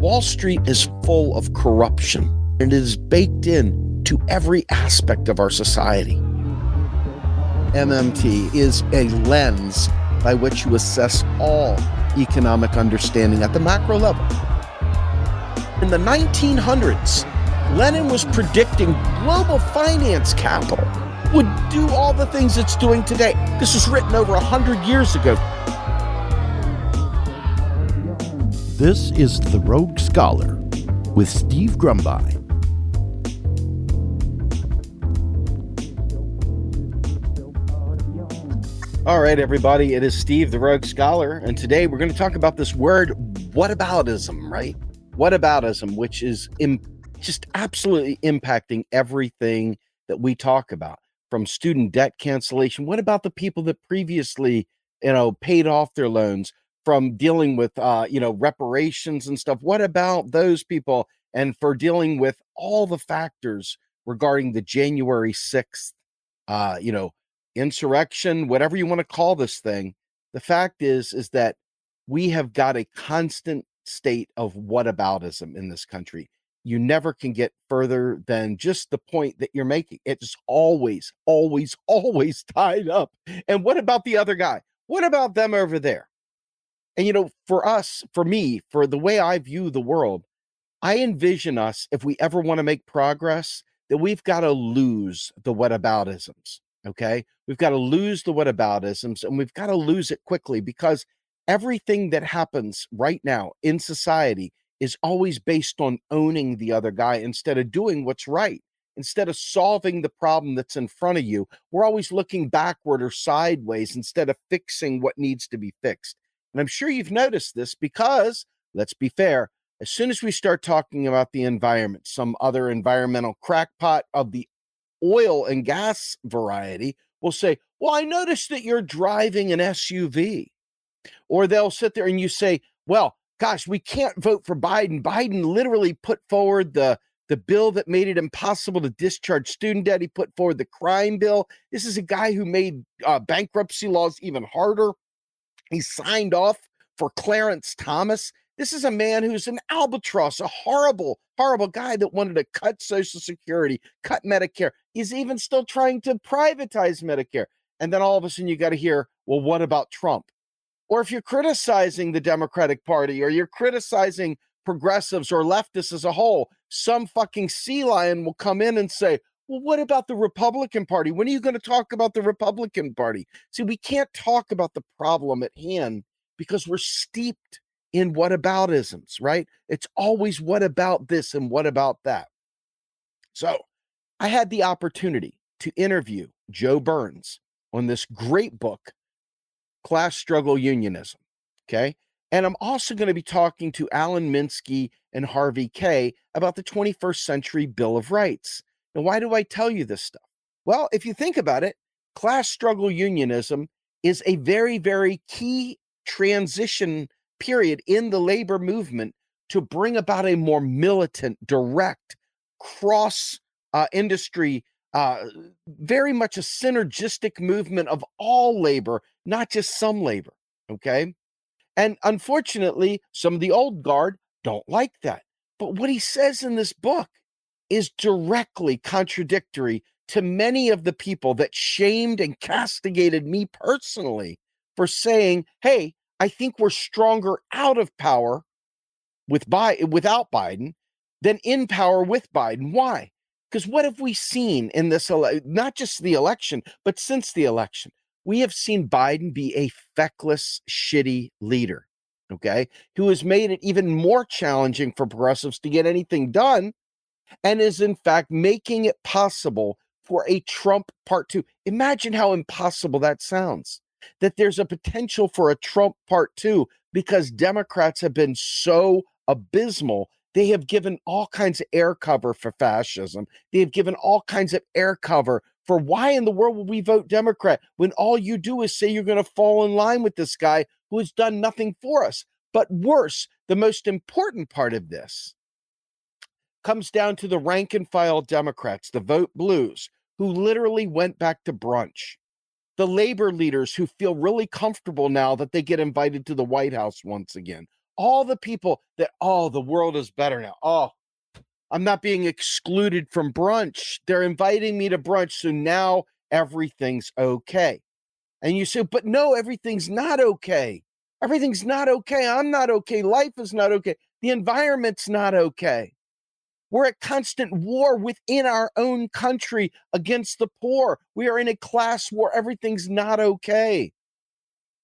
Wall Street is full of corruption, and it is baked in to every aspect of our society. MMT is a lens by which you assess all economic understanding at the macro level. In the 1900s, Lenin was predicting global finance capital would do all the things it's doing today. This was written over 100 years ago. This is The Rogue Scholar with Steve Grumbine. All right, everybody, it is Steve, the Rogue Scholar, and today we're going to talk about this word, whataboutism, right? Whataboutism, which is Im- just absolutely impacting everything that we talk about from student debt cancellation. What about the people that previously, you know, paid off their loans from dealing with, uh, you know, reparations and stuff? What about those people and for dealing with all the factors regarding the January 6th, uh, you know, insurrection, whatever you want to call this thing? The fact is, is that we have got a constant state of whataboutism in this country you never can get further than just the point that you're making. It's always, always, always tied up. And what about the other guy? What about them over there? And you know, for us, for me, for the way I view the world, I envision us, if we ever want to make progress, that we've got to lose the whataboutisms. Okay. We've got to lose the whataboutisms and we've got to lose it quickly because everything that happens right now in society is always based on owning the other guy instead of doing what's right. Instead of solving the problem that's in front of you, we're always looking backward or sideways instead of fixing what needs to be fixed. And I'm sure you've noticed this because, let's be fair, as soon as we start talking about the environment, some other environmental crackpot of the oil and gas variety will say, Well, I noticed that you're driving an SUV. Or they'll sit there and you say, Well, gosh, we can't vote for Biden. Biden literally put forward the the bill that made it impossible to discharge student debt. He put forward the crime bill. This is a guy who made uh, bankruptcy laws even harder. He signed off for Clarence Thomas. This is a man who's an albatross, a horrible, horrible guy that wanted to cut Social Security, cut Medicare. He's even still trying to privatize Medicare. And then all of a sudden you got to hear, well, what about Trump? or if you're criticizing the Democratic Party or you're criticizing progressives or leftists as a whole, some fucking sea lion will come in and say, well, what about the Republican Party? When are you going to talk about the Republican Party? See, we can't talk about the problem at hand because we're steeped in whataboutisms, right? It's always what about this and what about that. So I had the opportunity to interview Joe Burns on this great book class struggle unionism. Okay. And I'm also going to be talking to Alan Minsky and Harvey Kaye about the 21st century Bill of Rights. Now, why do I tell you this stuff? Well, if you think about it, class struggle unionism is a very, very key transition period in the labor movement to bring about a more militant, direct, cross uh, industry uh, very much a synergistic movement of all labor, not just some labor. Okay. And unfortunately, some of the old guard don't like that. But what he says in this book is directly contradictory to many of the people that shamed and castigated me personally for saying, hey, I think we're stronger out of power with Bi- without Biden than in power with Biden. Why? Because what have we seen in this, ele- not just the election, but since the election? We have seen Biden be a feckless, shitty leader, okay, who has made it even more challenging for progressives to get anything done and is, in fact, making it possible for a Trump part two. Imagine how impossible that sounds. That there's a potential for a Trump part two because Democrats have been so abysmal they have given all kinds of air cover for fascism. They have given all kinds of air cover for why in the world would we vote Democrat when all you do is say you're going to fall in line with this guy who has done nothing for us. But worse, the most important part of this comes down to the rank and file Democrats, the vote blues, who literally went back to brunch. The labor leaders who feel really comfortable now that they get invited to the White House once again all the people that, oh, the world is better now. Oh, I'm not being excluded from brunch. They're inviting me to brunch. So now everything's okay. And you say, but no, everything's not okay. Everything's not okay. I'm not okay. Life is not okay. The environment's not okay. We're at constant war within our own country against the poor. We are in a class war. Everything's not okay.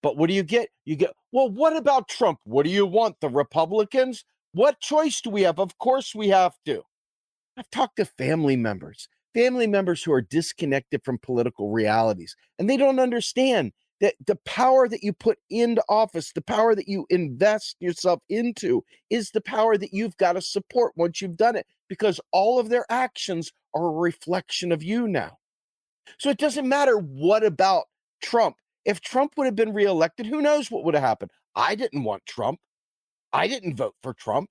But what do you get? You get, well, what about Trump? What do you want? The Republicans? What choice do we have? Of course we have to. I've talked to family members, family members who are disconnected from political realities, and they don't understand that the power that you put into office, the power that you invest yourself into, is the power that you've got to support once you've done it, because all of their actions are a reflection of you now. So it doesn't matter what about Trump. If Trump would have been reelected, who knows what would have happened? I didn't want Trump. I didn't vote for Trump,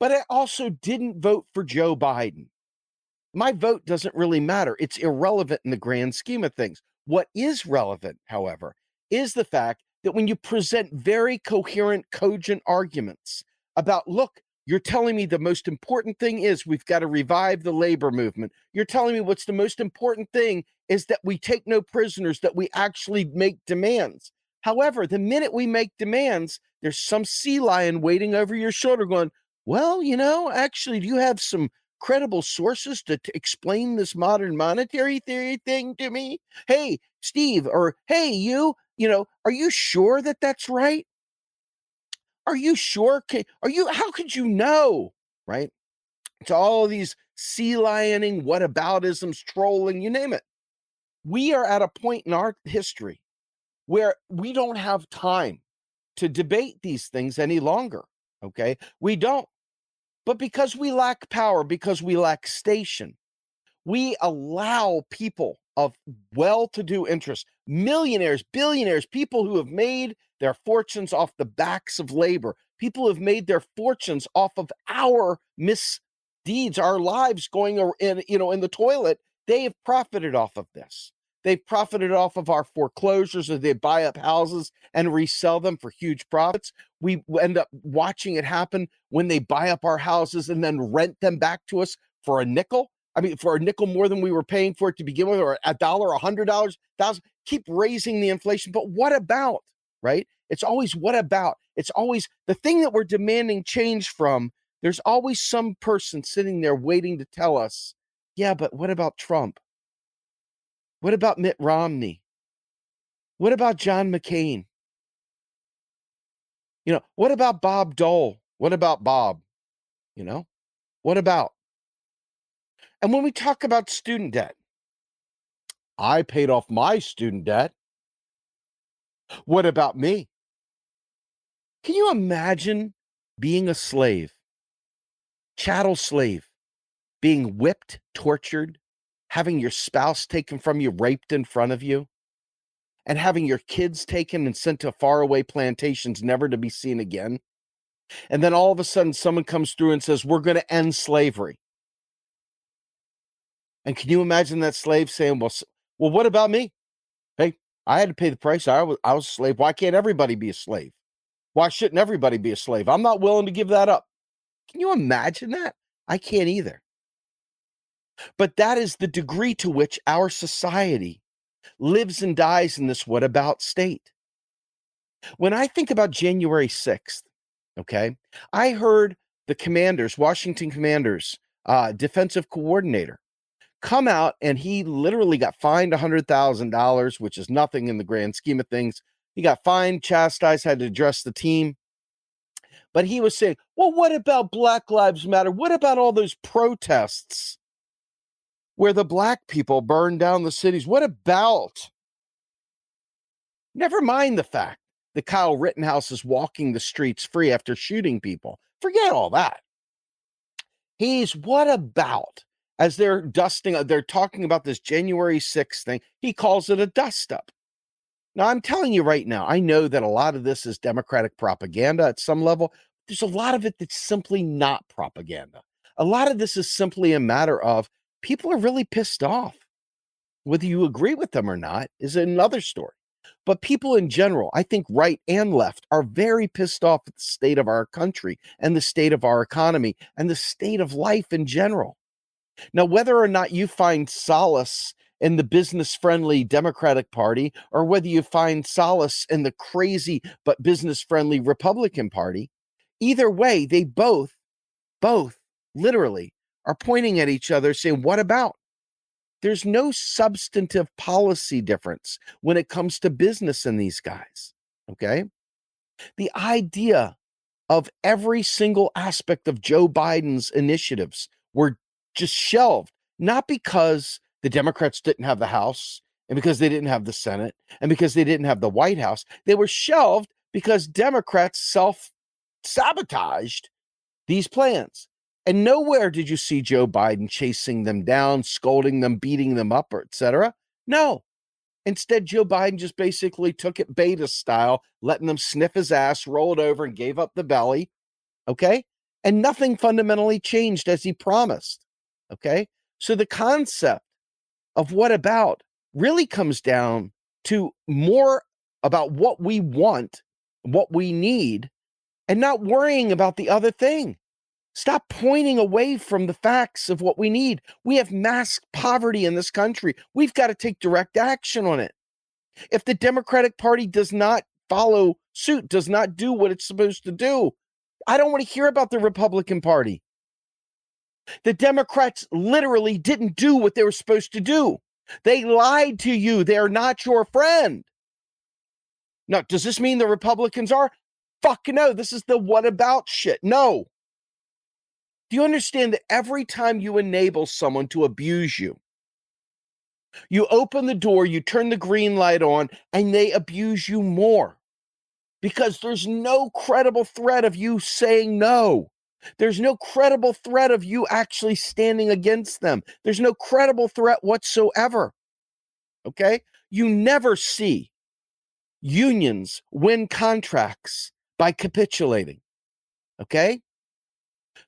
but I also didn't vote for Joe Biden. My vote doesn't really matter. It's irrelevant in the grand scheme of things. What is relevant, however, is the fact that when you present very coherent, cogent arguments about, look, you're telling me the most important thing is we've got to revive the labor movement. You're telling me what's the most important thing is that we take no prisoners, that we actually make demands. However, the minute we make demands, there's some sea lion waiting over your shoulder going, Well, you know, actually, do you have some credible sources to, to explain this modern monetary theory thing to me? Hey, Steve, or hey, you, you know, are you sure that that's right? Are you sure? Are you, how could you know? Right? To all these sea lioning, whataboutisms, trolling, you name it. We are at a point in our history where we don't have time to debate these things any longer. Okay. We don't. But because we lack power, because we lack station, we allow people of well to do interests, millionaires, billionaires, people who have made their fortunes off the backs of labor, people who have made their fortunes off of our misdeeds, our lives going in, you know, in the toilet. They have profited off of this. They've profited off of our foreclosures or they buy up houses and resell them for huge profits. We end up watching it happen when they buy up our houses and then rent them back to us for a nickel I mean, for a nickel more than we were paying for it to begin with, or a dollar, a hundred dollars, thousand, keep raising the inflation. But what about, right? It's always what about? It's always the thing that we're demanding change from. There's always some person sitting there waiting to tell us, yeah, but what about Trump? What about Mitt Romney? What about John McCain? You know, what about Bob Dole? What about Bob? You know, what about? And when we talk about student debt, I paid off my student debt. What about me? Can you imagine being a slave, chattel slave, being whipped, tortured, having your spouse taken from you, raped in front of you, and having your kids taken and sent to faraway plantations never to be seen again? And then all of a sudden, someone comes through and says, We're going to end slavery. And can you imagine that slave saying, "Well, well, what about me? Hey, I had to pay the price. I was I was a slave. Why can't everybody be a slave? Why shouldn't everybody be a slave? I'm not willing to give that up." Can you imagine that? I can't either. But that is the degree to which our society lives and dies in this what about state. When I think about January 6th, okay, I heard the commanders, Washington commanders, uh, defensive coordinator, come out and he literally got fined $100,000, which is nothing in the grand scheme of things. He got fined, chastised, had to address the team. But he was saying, well, what about Black Lives Matter? What about all those protests where the black people burned down the cities? What about? Never mind the fact that Kyle Rittenhouse is walking the streets free after shooting people. Forget all that. He's what about as they're dusting, uh, they're talking about this January 6th thing. He calls it a dust up. Now, I'm telling you right now, I know that a lot of this is Democratic propaganda at some level. There's a lot of it that's simply not propaganda. A lot of this is simply a matter of people are really pissed off. Whether you agree with them or not is another story. But people in general, I think right and left, are very pissed off at the state of our country and the state of our economy and the state of life in general. Now, whether or not you find solace in the business friendly Democratic Party or whether you find solace in the crazy but business friendly Republican Party, either way, they both, both literally are pointing at each other saying, What about? There's no substantive policy difference when it comes to business in these guys. Okay. The idea of every single aspect of Joe Biden's initiatives were just shelved, not because the Democrats didn't have the House and because they didn't have the Senate and because they didn't have the White House. They were shelved because Democrats self sabotaged these plans. And nowhere did you see Joe Biden chasing them down, scolding them, beating them up, or etc. No. Instead, Joe Biden just basically took it beta style, letting them sniff his ass, rolled over, and gave up the belly. Okay. And nothing fundamentally changed as he promised. Okay. So the concept of what about really comes down to more about what we want, what we need, and not worrying about the other thing. Stop pointing away from the facts of what we need. We have mass poverty in this country. We've got to take direct action on it. If the Democratic Party does not follow suit, does not do what it's supposed to do, I don't want to hear about the Republican Party. The Democrats literally didn't do what they were supposed to do. They lied to you. They're not your friend. Now, does this mean the Republicans are? Fuck no. This is the what about shit. No. Do you understand that every time you enable someone to abuse you, you open the door, you turn the green light on, and they abuse you more because there's no credible threat of you saying no. There's no credible threat of you actually standing against them. There's no credible threat whatsoever. Okay? You never see unions win contracts by capitulating. Okay?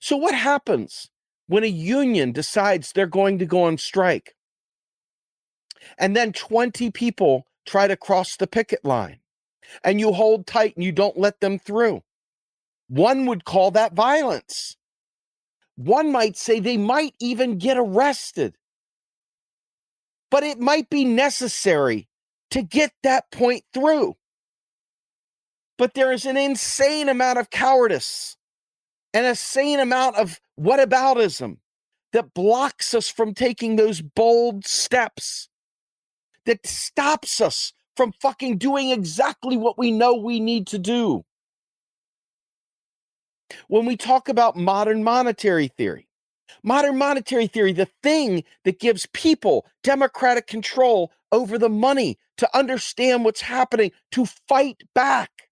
So, what happens when a union decides they're going to go on strike? And then 20 people try to cross the picket line, and you hold tight and you don't let them through. One would call that violence. One might say they might even get arrested. But it might be necessary to get that point through. But there is an insane amount of cowardice an insane amount of whataboutism that blocks us from taking those bold steps, that stops us from fucking doing exactly what we know we need to do. When we talk about modern monetary theory, modern monetary theory, the thing that gives people democratic control over the money to understand what's happening, to fight back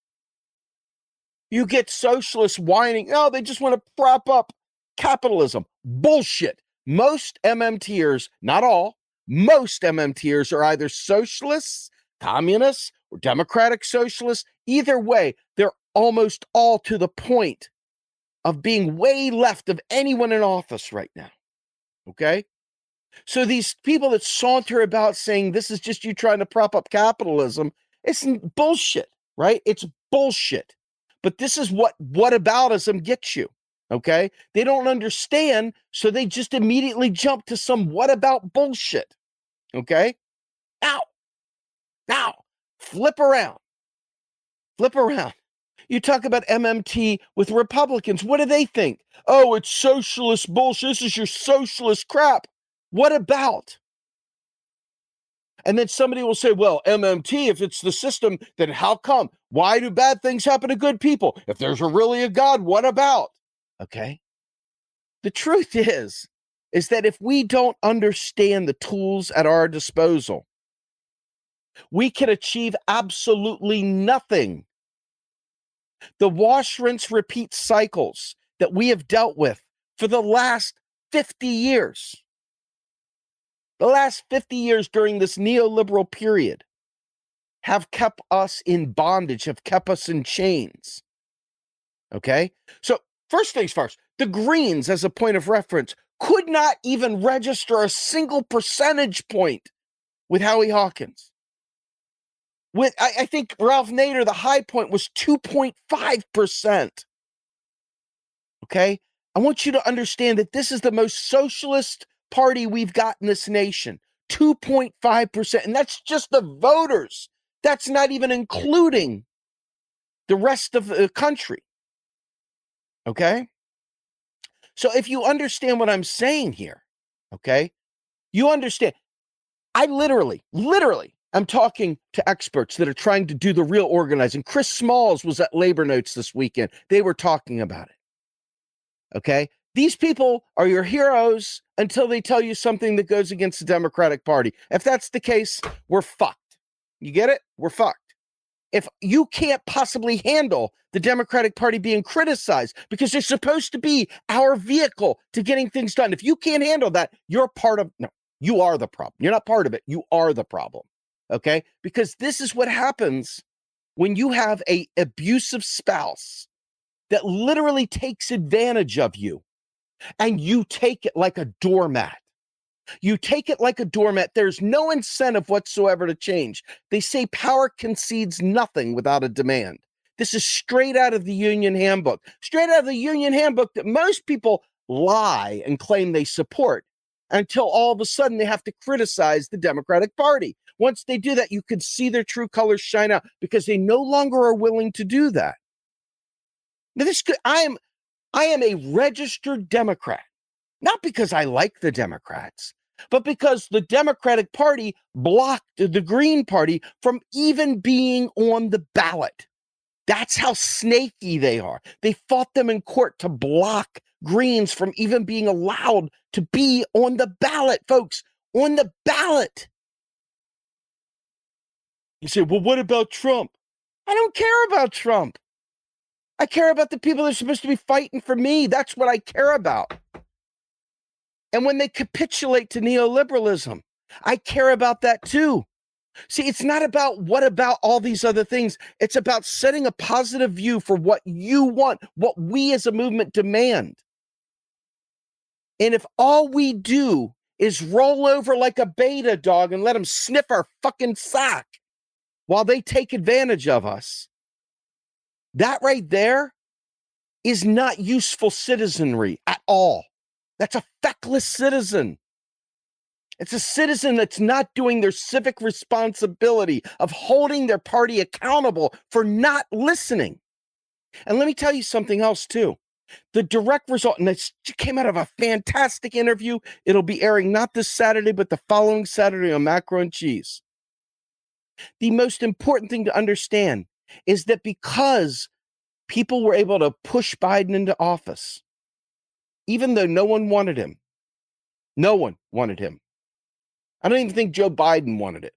you get socialists whining, oh, they just want to prop up capitalism. Bullshit. Most MMTers, not all, most MMTers are either socialists, communists, or democratic socialists. Either way, they're almost all to the point of being way left of anyone in office right now. Okay? So these people that saunter about saying this is just you trying to prop up capitalism, it's bullshit, right? It's bullshit. But this is what whataboutism gets you. Okay. They don't understand. So they just immediately jump to some what about bullshit. Okay. Now, now, flip around. Flip around. You talk about MMT with Republicans. What do they think? Oh, it's socialist bullshit. This is your socialist crap. What about? And then somebody will say, well, MMT, if it's the system, then how come? Why do bad things happen to good people? If there's a really a God, what about? Okay. The truth is, is that if we don't understand the tools at our disposal, we can achieve absolutely nothing. The wash, rinse, repeat cycles that we have dealt with for the last 50 years the last 50 years during this neoliberal period have kept us in bondage, have kept us in chains. Okay. So, first things first, the Greens, as a point of reference, could not even register a single percentage point with Howie Hawkins. With I, I think Ralph Nader, the high point was 2.5%. Okay. I want you to understand that this is the most socialist party we've got in this nation 2.5%. And that's just the voters. That's not even including the rest of the country. Okay. So if you understand what I'm saying here, okay, you understand. I literally, literally, I'm talking to experts that are trying to do the real organizing. Chris Smalls was at Labor Notes this weekend. They were talking about it. Okay. These people are your heroes until they tell you something that goes against the Democratic Party. If that's the case, we're fucked. You get it? We're fucked if you can't possibly handle the Democratic Party being criticized because they're supposed to be our vehicle to getting things done. If you can't handle that, you're part of no, you are the problem. You're not part of it. You are the problem. Okay? Because this is what happens when you have a abusive spouse that literally takes advantage of you and you take it like a doormat you take it like a doormat. There's no incentive whatsoever to change. They say power concedes nothing without a demand. This is straight out of the union handbook, straight out of the union handbook that most people lie and claim they support until all of a sudden they have to criticize the Democratic Party. Once they do that, you can see their true colors shine out because they no longer are willing to do that. Now, this could, I am I am a registered Democrat, not because I like the Democrats, but because the Democratic Party blocked the Green Party from even being on the ballot. That's how snaky they are. They fought them in court to block Greens from even being allowed to be on the ballot, folks, on the ballot. You say, well, what about Trump? I don't care about Trump. I care about the people that are supposed to be fighting for me. That's what I care about and when they capitulate to neoliberalism. I care about that too. See, it's not about what about all these other things. It's about setting a positive view for what you want, what we as a movement demand. And if all we do is roll over like a beta dog and let them sniff our fucking sack while they take advantage of us, that right there is not useful citizenry at all. That's a feckless citizen. It's a citizen that's not doing their civic responsibility of holding their party accountable for not listening. And let me tell you something else, too. The direct result, and this came out of a fantastic interview. It'll be airing not this Saturday, but the following Saturday on Macro and Cheese. The most important thing to understand is that because people were able to push Biden into office, even though no one wanted him. No one wanted him. I don't even think Joe Biden wanted it.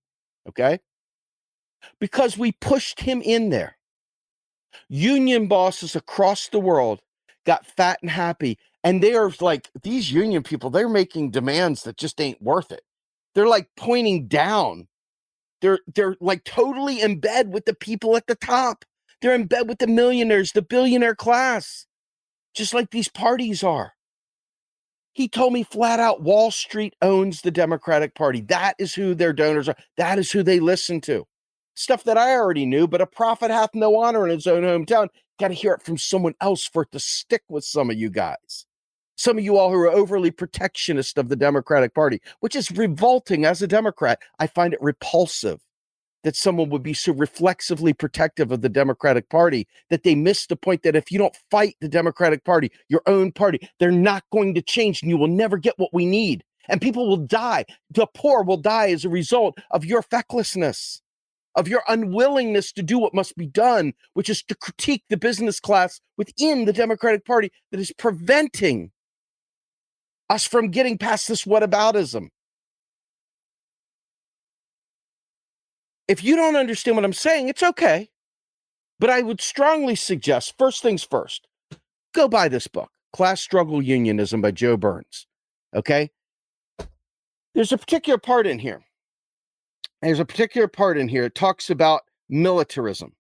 Okay. Because we pushed him in there. Union bosses across the world got fat and happy. And they are like, these union people, they're making demands that just ain't worth it. They're like pointing down. They're they're like totally in bed with the people at the top. They're in bed with the millionaires, the billionaire class, just like these parties are. He told me flat out Wall Street owns the Democratic Party. That is who their donors are. That is who they listen to. Stuff that I already knew, but a prophet hath no honor in his own hometown. Got to hear it from someone else for it to stick with some of you guys. Some of you all who are overly protectionist of the Democratic Party, which is revolting as a Democrat. I find it repulsive that someone would be so reflexively protective of the Democratic Party that they miss the point that if you don't fight the Democratic Party, your own party, they're not going to change and you will never get what we need. And people will die. The poor will die as a result of your fecklessness, of your unwillingness to do what must be done, which is to critique the business class within the Democratic Party that is preventing us from getting past this whataboutism. if you don't understand what I'm saying, it's okay. But I would strongly suggest first things first, go buy this book, Class Struggle Unionism by Joe Burns. Okay. There's a particular part in here. There's a particular part in here. It talks about militarism,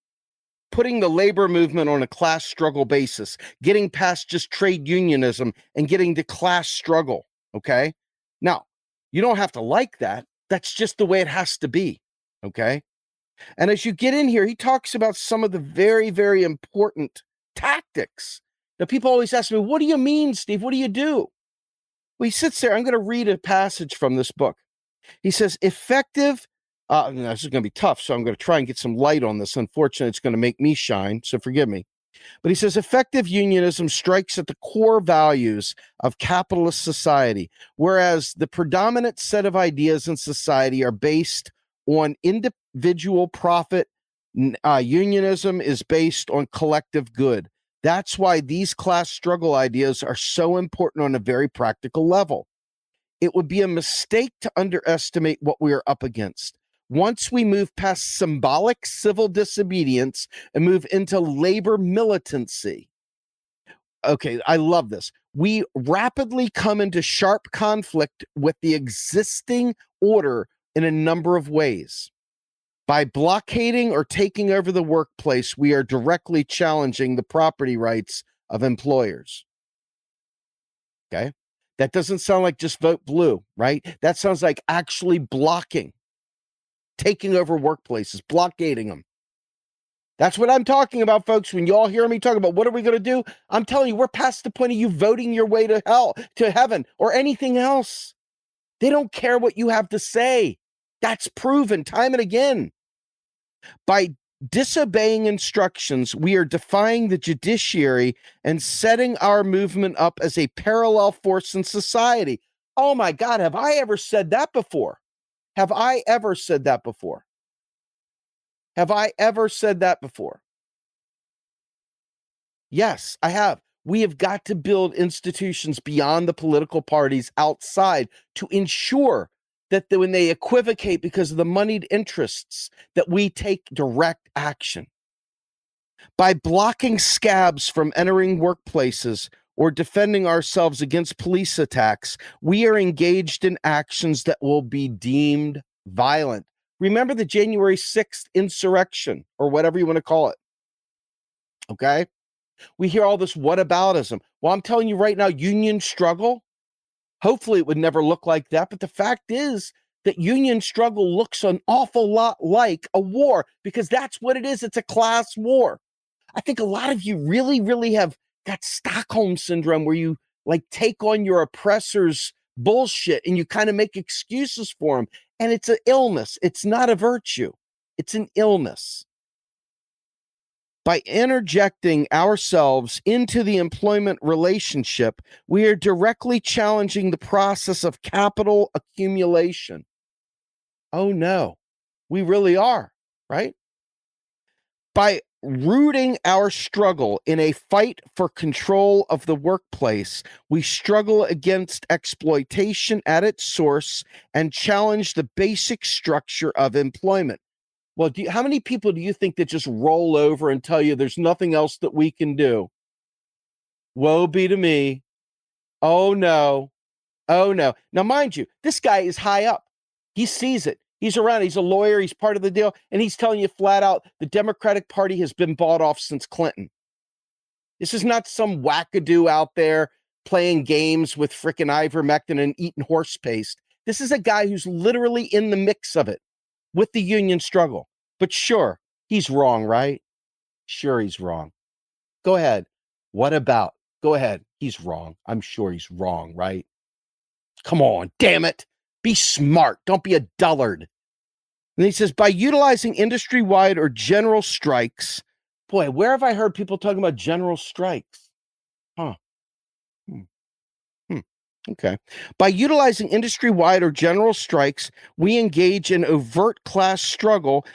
putting the labor movement on a class struggle basis, getting past just trade unionism and getting to class struggle. Okay. Now, you don't have to like that. That's just the way it has to be. Okay. And as you get in here, he talks about some of the very, very important tactics. Now, people always ask me, What do you mean, Steve? What do you do? Well, he sits there. I'm going to read a passage from this book. He says, Effective. Uh, this is going to be tough, so I'm going to try and get some light on this. Unfortunately, it's going to make me shine, so forgive me. But he says effective unionism strikes at the core values of capitalist society, whereas the predominant set of ideas in society are based on individual profit. Uh, unionism is based on collective good. That's why these class struggle ideas are so important on a very practical level. It would be a mistake to underestimate what we are up against once we move past symbolic civil disobedience and move into labor militancy, okay, I love this. We rapidly come into sharp conflict with the existing order in a number of ways. By blockading or taking over the workplace, we are directly challenging the property rights of employers. Okay. That doesn't sound like just vote blue, right? That sounds like actually blocking taking over workplaces, blockading them. That's what I'm talking about, folks. When y'all hear me talk about what are we going to do, I'm telling you, we're past the point of you voting your way to hell, to heaven, or anything else. They don't care what you have to say. That's proven time and again. By disobeying instructions, we are defying the judiciary and setting our movement up as a parallel force in society. Oh my God, have I ever said that before? Have I ever said that before? Have I ever said that before? Yes, I have. We have got to build institutions beyond the political parties outside to ensure that when they equivocate because of the moneyed interests, that we take direct action. By blocking scabs from entering workplaces, or defending ourselves against police attacks, we are engaged in actions that will be deemed violent. Remember the January 6th insurrection, or whatever you want to call it. Okay. We hear all this whataboutism. Well, I'm telling you right now, union struggle. Hopefully, it would never look like that. But the fact is that union struggle looks an awful lot like a war because that's what it is. It's a class war. I think a lot of you really, really have got Stockholm syndrome where you like take on your oppressor's bullshit and you kind of make excuses for them. And it's an illness, it's not a virtue, it's an illness. By interjecting ourselves into the employment relationship, we are directly challenging the process of capital accumulation. Oh no, we really are, right? By rooting our struggle in a fight for control of the workplace, we struggle against exploitation at its source and challenge the basic structure of employment. Well, you, how many people do you think that just roll over and tell you there's nothing else that we can do? Woe be to me. Oh no. Oh no. Now, mind you, this guy is high up. He sees it. He's around. He's a lawyer. He's part of the deal. And he's telling you flat out the Democratic Party has been bought off since Clinton. This is not some wackadoo out there playing games with frickin' ivermectin and eating horse paste. This is a guy who's literally in the mix of it with the union struggle. But sure, he's wrong, right? Sure, he's wrong. Go ahead. What about? Go ahead. He's wrong. I'm sure he's wrong, right? Come on, damn it. Be smart. Don't be a dullard. And he says, by utilizing industry wide or general strikes, boy, where have I heard people talking about general strikes? Huh. Hmm. Hmm. Okay. By utilizing industry wide or general strikes, we engage in overt class struggle,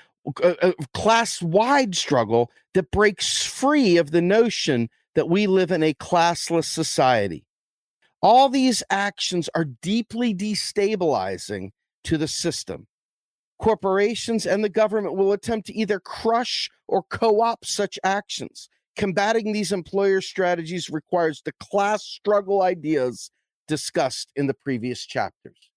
uh, uh, class wide struggle that breaks free of the notion that we live in a classless society. All these actions are deeply destabilizing to the system. Corporations and the government will attempt to either crush or co opt such actions. Combating these employer strategies requires the class struggle ideas discussed in the previous chapters.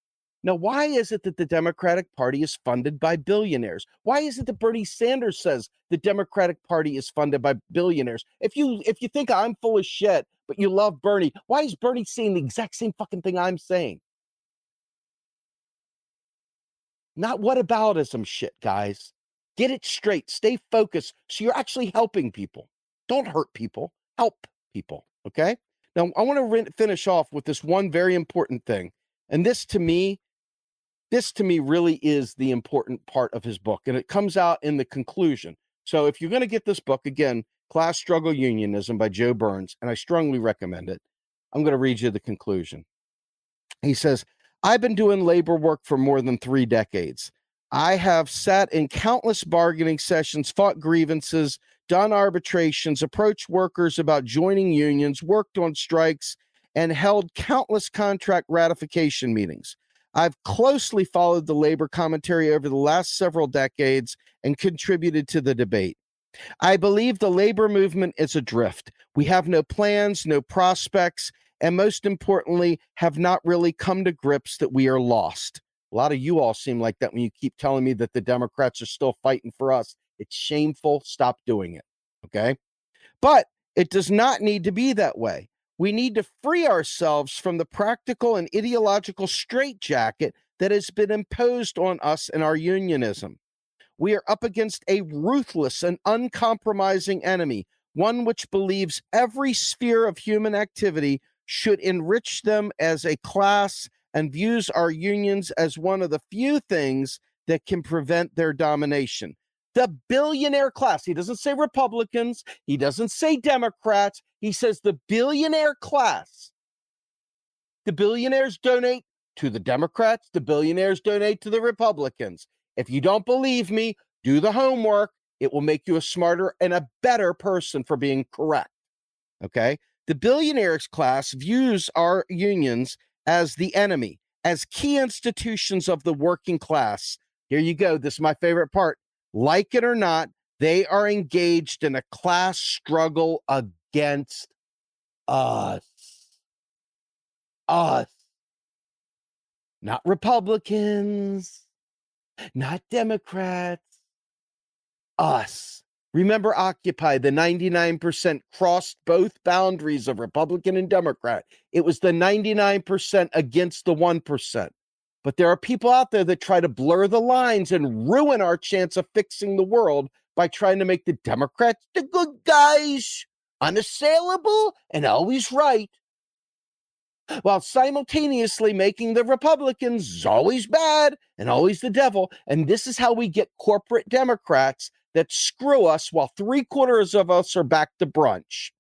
Now, why is it that the Democratic Party is funded by billionaires? Why is it that Bernie Sanders says the Democratic Party is funded by billionaires? If you if you think I'm full of shit, but you love Bernie, why is Bernie saying the exact same fucking thing I'm saying? Not what aboutism shit, guys. Get it straight. Stay focused. So you're actually helping people. Don't hurt people. Help people. Okay. Now, I want to re- finish off with this one very important thing. And this to me, this to me really is the important part of his book. And it comes out in the conclusion. So if you're going to get this book, again, Class Struggle Unionism by Joe Burns, and I strongly recommend it, I'm going to read you the conclusion. He says, I've been doing labor work for more than three decades. I have sat in countless bargaining sessions, fought grievances, done arbitrations, approached workers about joining unions, worked on strikes, and held countless contract ratification meetings. I've closely followed the labor commentary over the last several decades and contributed to the debate. I believe the labor movement is adrift. We have no plans, no prospects, and most importantly, have not really come to grips that we are lost. A lot of you all seem like that when you keep telling me that the Democrats are still fighting for us. It's shameful. Stop doing it. Okay. But it does not need to be that way. We need to free ourselves from the practical and ideological straitjacket that has been imposed on us in our unionism. We are up against a ruthless and uncompromising enemy, one which believes every sphere of human activity should enrich them as a class and views our unions as one of the few things that can prevent their domination. The billionaire class, he doesn't say Republicans, he doesn't say Democrats, he says the billionaire class. The billionaires donate to the Democrats, the billionaires donate to the Republicans. If you don't believe me, do the homework. It will make you a smarter and a better person for being correct. Okay. The billionaires class views our unions as the enemy, as key institutions of the working class. Here you go. This is my favorite part. Like it or not, they are engaged in a class struggle against us. Us. Not Republicans, not Democrats, us. Remember Occupy, the 99% crossed both boundaries of Republican and Democrat. It was the 99% against the 1%. But there are people out there that try to blur the lines and ruin our chance of fixing the world by trying to make the Democrats the good guys, unassailable, and always right, while simultaneously making the Republicans always bad and always the devil. And this is how we get corporate Democrats that screw us while three quarters of us are back to brunch.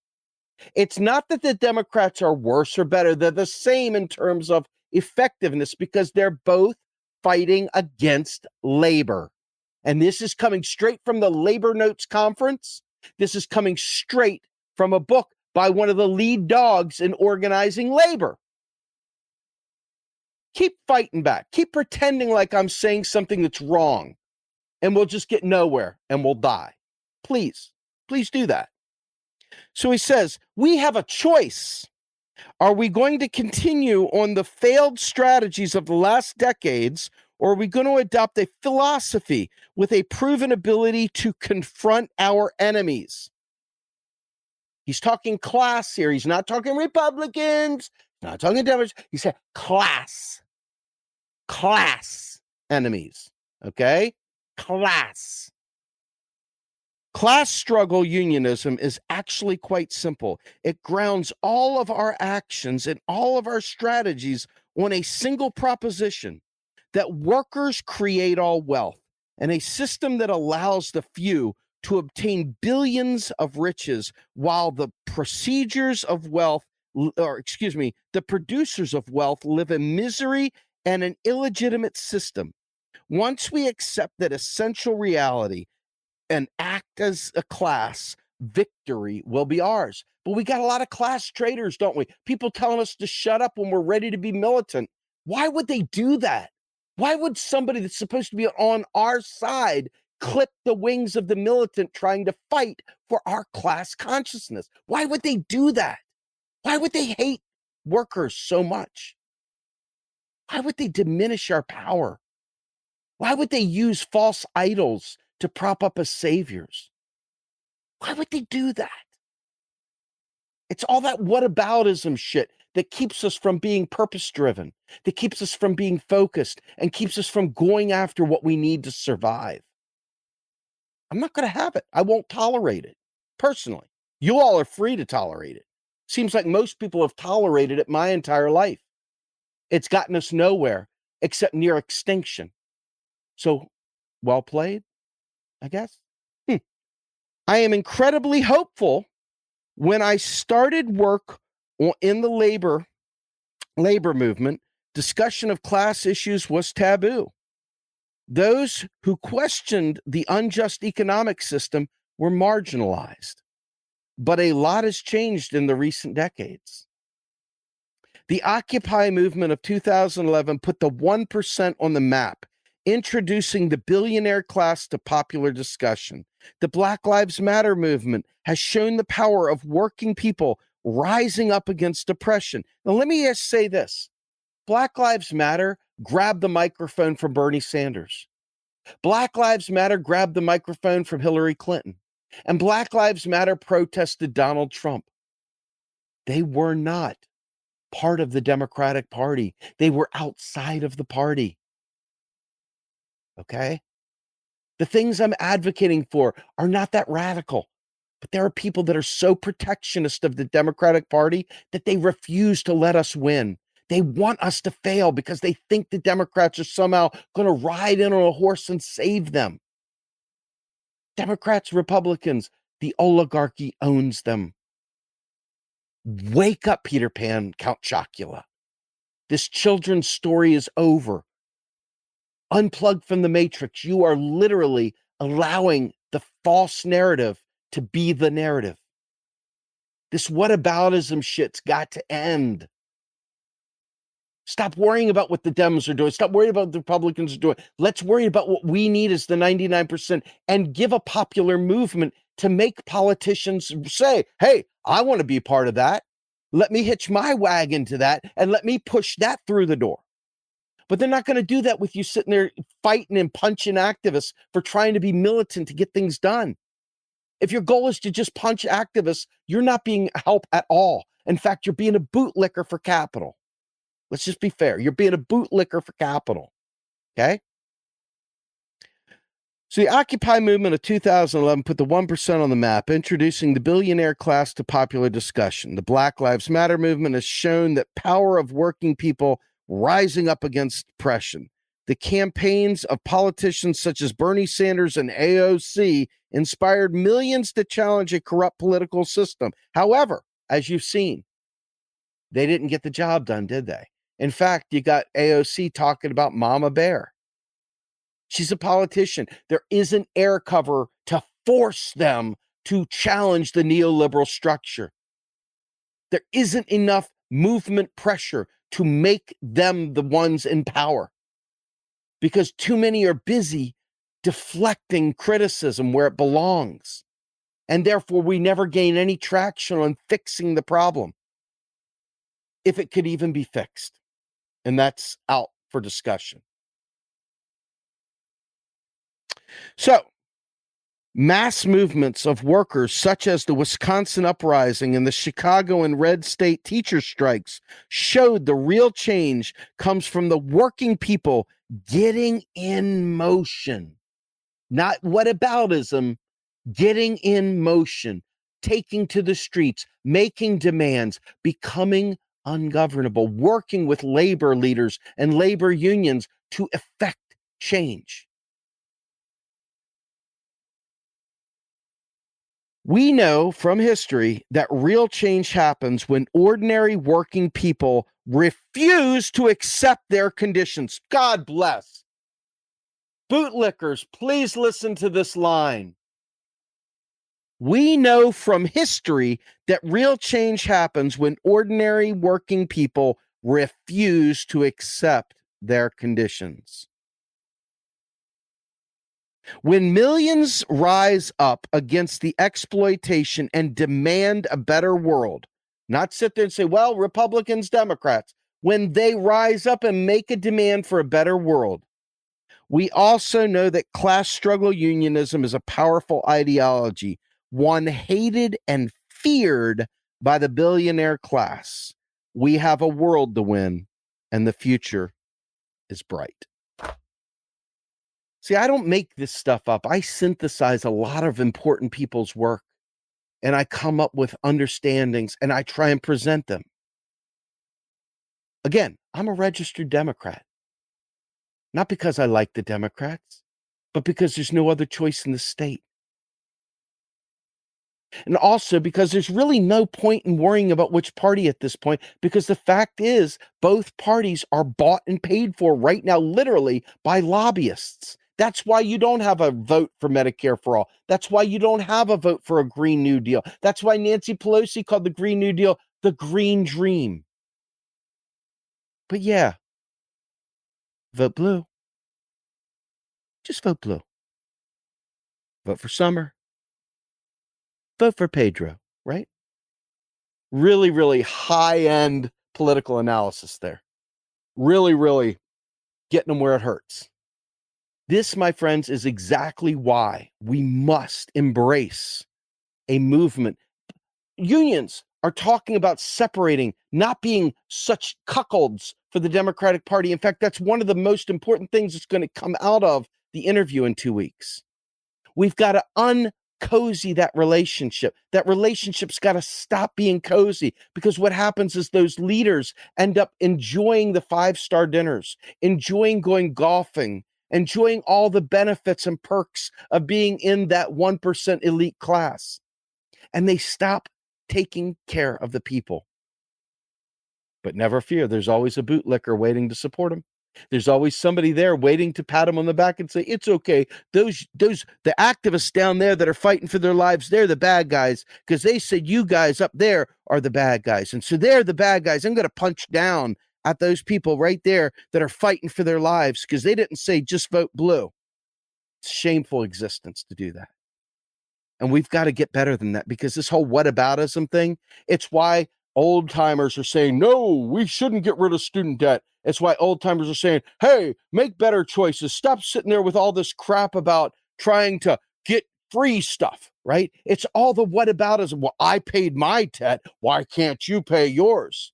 It's not that the Democrats are worse or better, they're the same in terms of effectiveness because they're both fighting against labor. And this is coming straight from the Labor Notes Conference. This is coming straight from a book by one of the lead dogs in organizing labor. Keep fighting back. Keep pretending like I'm saying something that's wrong and we'll just get nowhere and we'll die. Please, please do that. So he says, We have a choice. Are we going to continue on the failed strategies of the last decades, or are we going to adopt a philosophy with a proven ability to confront our enemies? He's talking class here. He's not talking Republicans, not talking Democrats. He said class, class enemies. Okay class. Class struggle unionism is actually quite simple. It grounds all of our actions and all of our strategies on a single proposition that workers create all wealth and a system that allows the few to obtain billions of riches while the procedures of wealth, or excuse me, the producers of wealth live in misery and an illegitimate system once we accept that essential reality and act as a class, victory will be ours. But we got a lot of class traitors, don't we? People telling us to shut up when we're ready to be militant. Why would they do that? Why would somebody that's supposed to be on our side clip the wings of the militant trying to fight for our class consciousness? Why would they do that? Why would they hate workers so much? Why would they diminish our power? Why would they use false idols to prop up as saviors? Why would they do that? It's all that whataboutism shit that keeps us from being purpose driven, that keeps us from being focused, and keeps us from going after what we need to survive. I'm not going to have it. I won't tolerate it personally. You all are free to tolerate it. Seems like most people have tolerated it my entire life. It's gotten us nowhere except near extinction. So, well played, I guess. Hmm. I am incredibly hopeful when I started work in the labor labor movement, discussion of class issues was taboo. Those who questioned the unjust economic system were marginalized. But a lot has changed in the recent decades. The Occupy movement of 2011 put the 1% on the map, introducing the billionaire class to popular discussion. The Black Lives Matter movement has shown the power of working people rising up against oppression. Now, let me just say this Black Lives Matter grabbed the microphone from Bernie Sanders. Black Lives Matter grabbed the microphone from Hillary Clinton. And Black Lives Matter protested Donald Trump. They were not part of the Democratic Party, they were outside of the party. Okay? The things I'm advocating for are not that radical. But there are people that are so protectionist of the Democratic Party that they refuse to let us win. They want us to fail because they think the Democrats are somehow going to ride in on a horse and save them. Democrats, Republicans, the oligarchy owns them. Wake up, Peter Pan, Count Chocula. This children's story is over. Unplugged from the matrix. You are literally allowing the false narrative to be the narrative. This whataboutism shit's got to end. Stop worrying about what the Dems are doing. Stop worrying about what the Republicans are doing. Let's worry about what we need as the 99% and give a popular movement to make politicians say, hey, I want to be part of that. Let me hitch my wagon to that and let me push that through the door. But they're not going to do that with you sitting there fighting and punching activists for trying to be militant to get things done. If your goal is to just punch activists, you're not being help at all. In fact, you're being a bootlicker for capital. Let's just be fair. You're being a bootlicker for capital. Okay. So the Occupy movement of 2011 put the 1% on the map, introducing the billionaire class to popular discussion. The Black Lives Matter movement has shown that power of working people rising up against oppression. The campaigns of politicians such as Bernie Sanders and AOC inspired millions to challenge a corrupt political system. However, as you've seen, they didn't get the job done, did they? In fact, you got AOC talking about Mama Bear. She's a politician. There isn't air cover to force them to challenge the neoliberal structure. There isn't enough movement pressure to make them the ones in power because too many are busy deflecting criticism where it belongs. And therefore, we never gain any traction on fixing the problem, if it could even be fixed and that's out for discussion. So, mass movements of workers, such as the Wisconsin uprising and the Chicago and red state teacher strikes, showed the real change comes from the working people getting in motion. Not whataboutism, getting in motion, taking to the streets, making demands, becoming ungovernable, working with labor leaders and labor unions to effect change. We know from history that real change happens when ordinary working people refuse to accept their conditions. God bless. Bootlickers, please listen to this line. We know from history that real change happens when ordinary working people refuse to accept their conditions. When millions rise up against the exploitation and demand a better world, not sit there and say, well, Republicans, Democrats, when they rise up and make a demand for a better world, we also know that class struggle unionism is a powerful ideology one hated and feared by the billionaire class. We have a world to win, and the future is bright. See, I don't make this stuff up. I synthesize a lot of important people's work and I come up with understandings and I try and present them. Again, I'm a registered Democrat. Not because I like the Democrats, but because there's no other choice in the state. And also because there's really no point in worrying about which party at this point, because the fact is, both parties are bought and paid for right now, literally by lobbyists. That's why you don't have a vote for Medicare for all. That's why you don't have a vote for a Green New Deal. That's why Nancy Pelosi called the Green New Deal the Green Dream. But yeah, vote blue. Just vote blue. Vote for Summer vote for Pedro, right? Really, really high end political analysis there. Really, really getting them where it hurts. This, my friends, is exactly why we must embrace a movement. Unions are talking about separating, not being such cuckolds for the Democratic Party. In fact, that's one of the most important things that's going to come out of the interview in two weeks. We've got to un cozy that relationship. That relationship's got to stop being cozy because what happens is those leaders end up enjoying the five star dinners, enjoying going golfing, enjoying all the benefits and perks of being in that 1% elite class. And they stop taking care of the people. But never fear, there's always a bootlicker waiting to support them. There's always somebody there waiting to pat him on the back and say, "It's okay." Those those the activists down there that are fighting for their lives, they're the bad guys because they said you guys up there are the bad guys, and so they're the bad guys. I'm going to punch down at those people right there that are fighting for their lives because they didn't say just vote blue. It's shameful existence to do that. And we've got to get better than that because this whole whataboutism thing, it's why old timers are saying, no, we shouldn't get rid of student debt. It's why old timers are saying, hey, make better choices. Stop sitting there with all this crap about trying to get free stuff, right? It's all the what about is well, I paid my debt. Why can't you pay yours?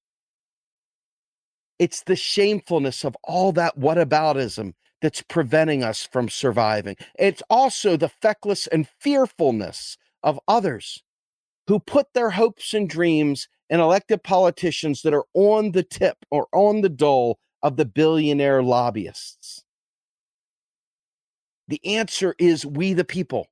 It's the shamefulness of all that whataboutism that's preventing us from surviving. It's also the feckless and fearfulness of others who put their hopes and dreams in elected politicians that are on the tip or on the dole of the billionaire lobbyists? The answer is we, the people.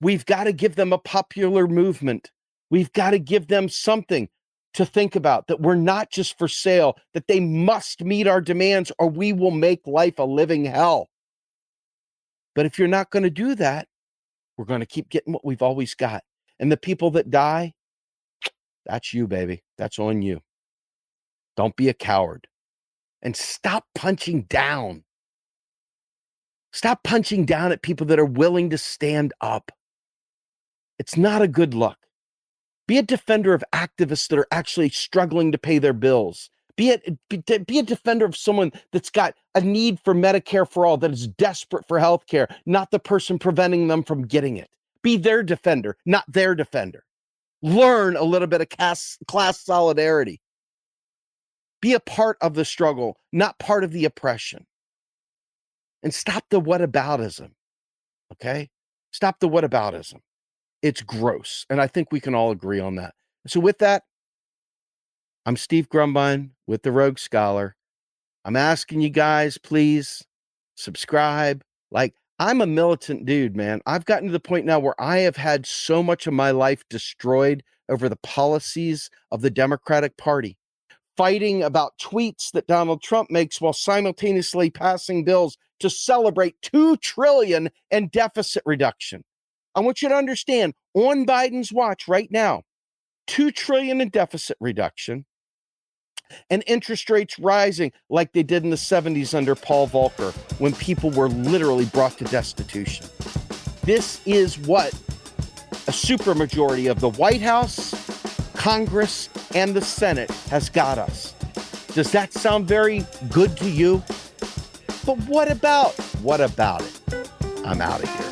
We've got to give them a popular movement. We've got to give them something to think about that we're not just for sale, that they must meet our demands or we will make life a living hell. But if you're not going to do that, we're going to keep getting what we've always got. And the people that die, that's you, baby. That's on you. Don't be a coward and stop punching down. Stop punching down at people that are willing to stand up. It's not a good look. Be a defender of activists that are actually struggling to pay their bills. Be a, be a defender of someone that's got a need for Medicare for all, that is desperate for health care, not the person preventing them from getting it. Be their defender, not their defender. Learn a little bit of class, class solidarity. Be a part of the struggle, not part of the oppression. And stop the whataboutism. Okay? Stop the whataboutism. It's gross. And I think we can all agree on that. So, with that, I'm Steve Grumbine with the Rogue Scholar. I'm asking you guys, please subscribe. Like, I'm a militant dude, man. I've gotten to the point now where I have had so much of my life destroyed over the policies of the Democratic Party fighting about tweets that Donald Trump makes while simultaneously passing bills to celebrate 2 trillion in deficit reduction. I want you to understand on Biden's watch right now, 2 trillion in deficit reduction and interest rates rising like they did in the 70s under Paul Volcker when people were literally brought to destitution. This is what a supermajority of the White House, Congress, and the Senate has got us. Does that sound very good to you? But what about, what about it? I'm out of here.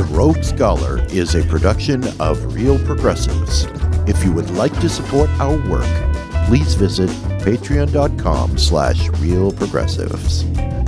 The Rogue Scholar is a production of Real Progressives. If you would like to support our work, please visit patreon.com slash realprogressives.